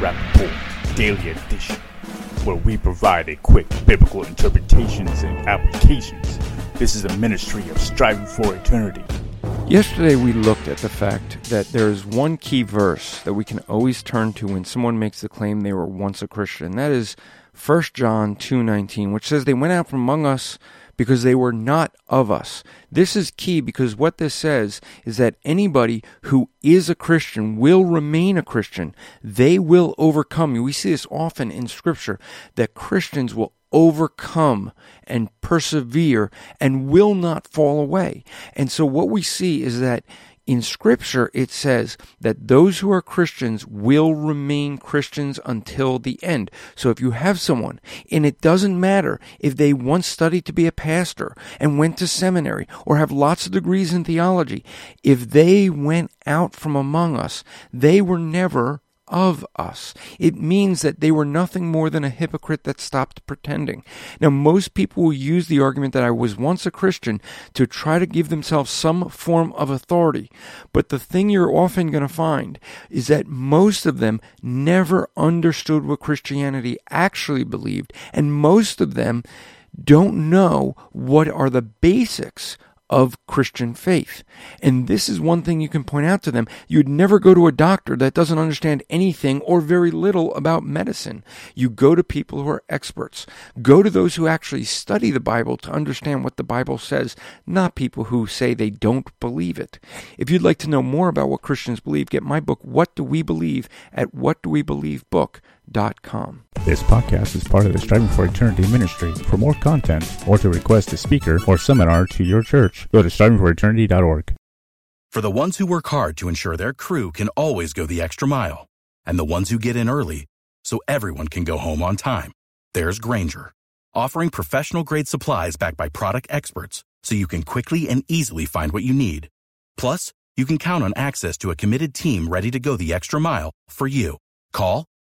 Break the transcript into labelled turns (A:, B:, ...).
A: Rapp Report Daily Edition, where we provide a quick biblical interpretations and applications. This is a ministry of striving for eternity.
B: Yesterday, we looked at the fact that there is one key verse that we can always turn to when someone makes the claim they were once a Christian. That is 1 John 2:19, which says they went out from among us because they were not of us. This is key because what this says is that anybody who is a Christian will remain a Christian. They will overcome. We see this often in Scripture that Christians will overcome and persevere and will not fall away. And so what we see is that in Scripture, it says that those who are Christians will remain Christians until the end. So if you have someone, and it doesn't matter if they once studied to be a pastor and went to seminary or have lots of degrees in theology, if they went out from among us, they were never of us. It means that they were nothing more than a hypocrite that stopped pretending. Now, most people will use the argument that I was once a Christian to try to give themselves some form of authority. But the thing you're often going to find is that most of them never understood what Christianity actually believed, and most of them don't know what are the basics of Christian faith. And this is one thing you can point out to them. You'd never go to a doctor that doesn't understand anything or very little about medicine. You go to people who are experts. Go to those who actually study the Bible to understand what the Bible says, not people who say they don't believe it. If you'd like to know more about what Christians believe, get my book, What Do We Believe, at whatdowebelievebook.com.
A: This podcast is part of the Striving for Eternity ministry. For more content or to request a speaker or seminar to your church, go to strivingforeternity.org.
C: For the ones who work hard to ensure their crew can always go the extra mile, and the ones who get in early so everyone can go home on time, there's Grainger, offering professional grade supplies backed by product experts so you can quickly and easily find what you need. Plus, you can count on access to a committed team ready to go the extra mile for you. Call,